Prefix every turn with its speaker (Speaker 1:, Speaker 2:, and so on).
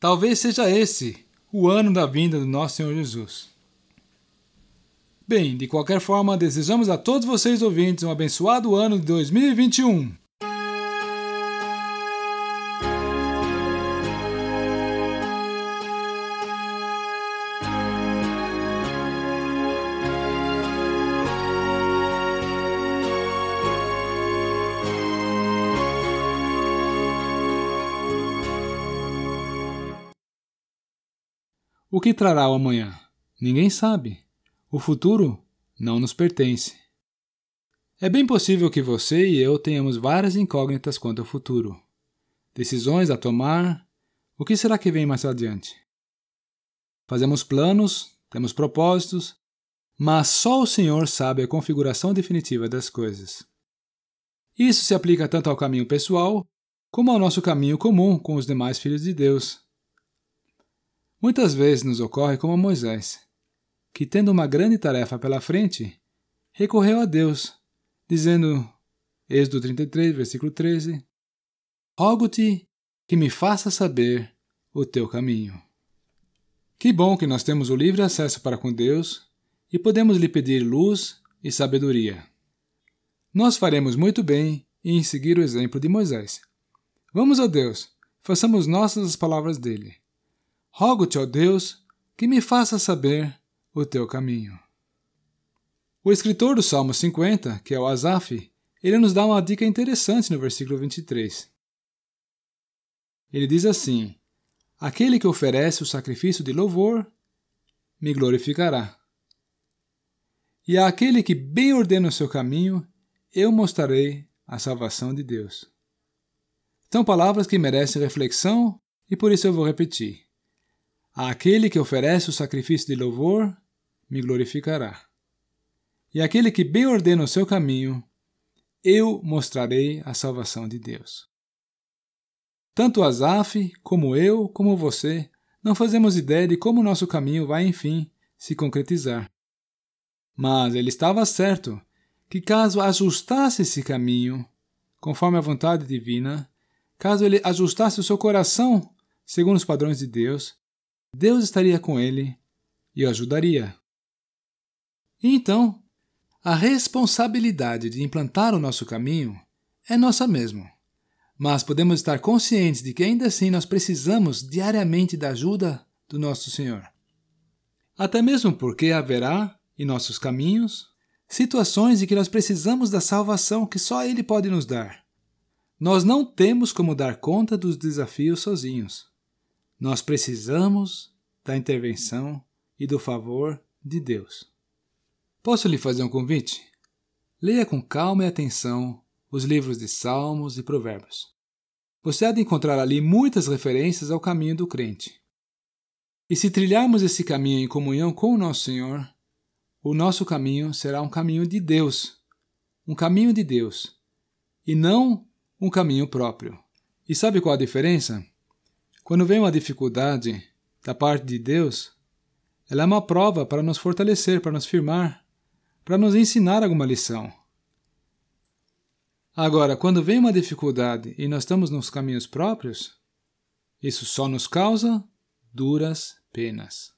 Speaker 1: Talvez seja esse o ano da vinda do nosso Senhor Jesus. Bem, de qualquer forma, desejamos a todos vocês ouvintes um abençoado ano de 2021. O que trará o amanhã? Ninguém sabe. O futuro não nos pertence. É bem possível que você e eu tenhamos várias incógnitas quanto ao futuro. Decisões a tomar. O que será que vem mais adiante? Fazemos planos, temos propósitos, mas só o Senhor sabe a configuração definitiva das coisas. Isso se aplica tanto ao caminho pessoal como ao nosso caminho comum com os demais filhos de Deus. Muitas vezes nos ocorre como a Moisés, que, tendo uma grande tarefa pela frente, recorreu a Deus, dizendo, Êxodo 33, versículo 13: Rogo-te que me faça saber o teu caminho. Que bom que nós temos o livre acesso para com Deus e podemos lhe pedir luz e sabedoria. Nós faremos muito bem em seguir o exemplo de Moisés. Vamos a Deus, façamos nossas as palavras dele. Rogo-te, ó Deus, que me faça saber o teu caminho. O escritor do Salmo 50, que é o Asaf, ele nos dá uma dica interessante no versículo 23. Ele diz assim: Aquele que oferece o sacrifício de louvor me glorificará. E àquele que bem ordena o seu caminho, eu mostrarei a salvação de Deus. São palavras que merecem reflexão e por isso eu vou repetir. Aquele que oferece o sacrifício de louvor me glorificará. E aquele que bem ordena o seu caminho, eu mostrarei a salvação de Deus. Tanto Asaf, como eu, como você, não fazemos ideia de como nosso caminho vai, enfim, se concretizar. Mas ele estava certo que, caso ajustasse esse caminho, conforme a vontade divina, caso ele ajustasse o seu coração segundo os padrões de Deus, Deus estaria com ele e o ajudaria. E então, a responsabilidade de implantar o nosso caminho é nossa mesmo. Mas podemos estar conscientes de que ainda assim nós precisamos diariamente da ajuda do nosso Senhor. Até mesmo porque haverá, em nossos caminhos, situações em que nós precisamos da salvação que só Ele pode nos dar. Nós não temos como dar conta dos desafios sozinhos. Nós precisamos da intervenção e do favor de Deus. Posso lhe fazer um convite? Leia com calma e atenção os livros de Salmos e Provérbios. Você há de encontrar ali muitas referências ao caminho do crente. E se trilharmos esse caminho em comunhão com o nosso Senhor, o nosso caminho será um caminho de Deus, um caminho de Deus, e não um caminho próprio. E sabe qual a diferença? Quando vem uma dificuldade da parte de Deus, ela é uma prova para nos fortalecer, para nos firmar, para nos ensinar alguma lição. Agora, quando vem uma dificuldade e nós estamos nos caminhos próprios, isso só nos causa duras penas.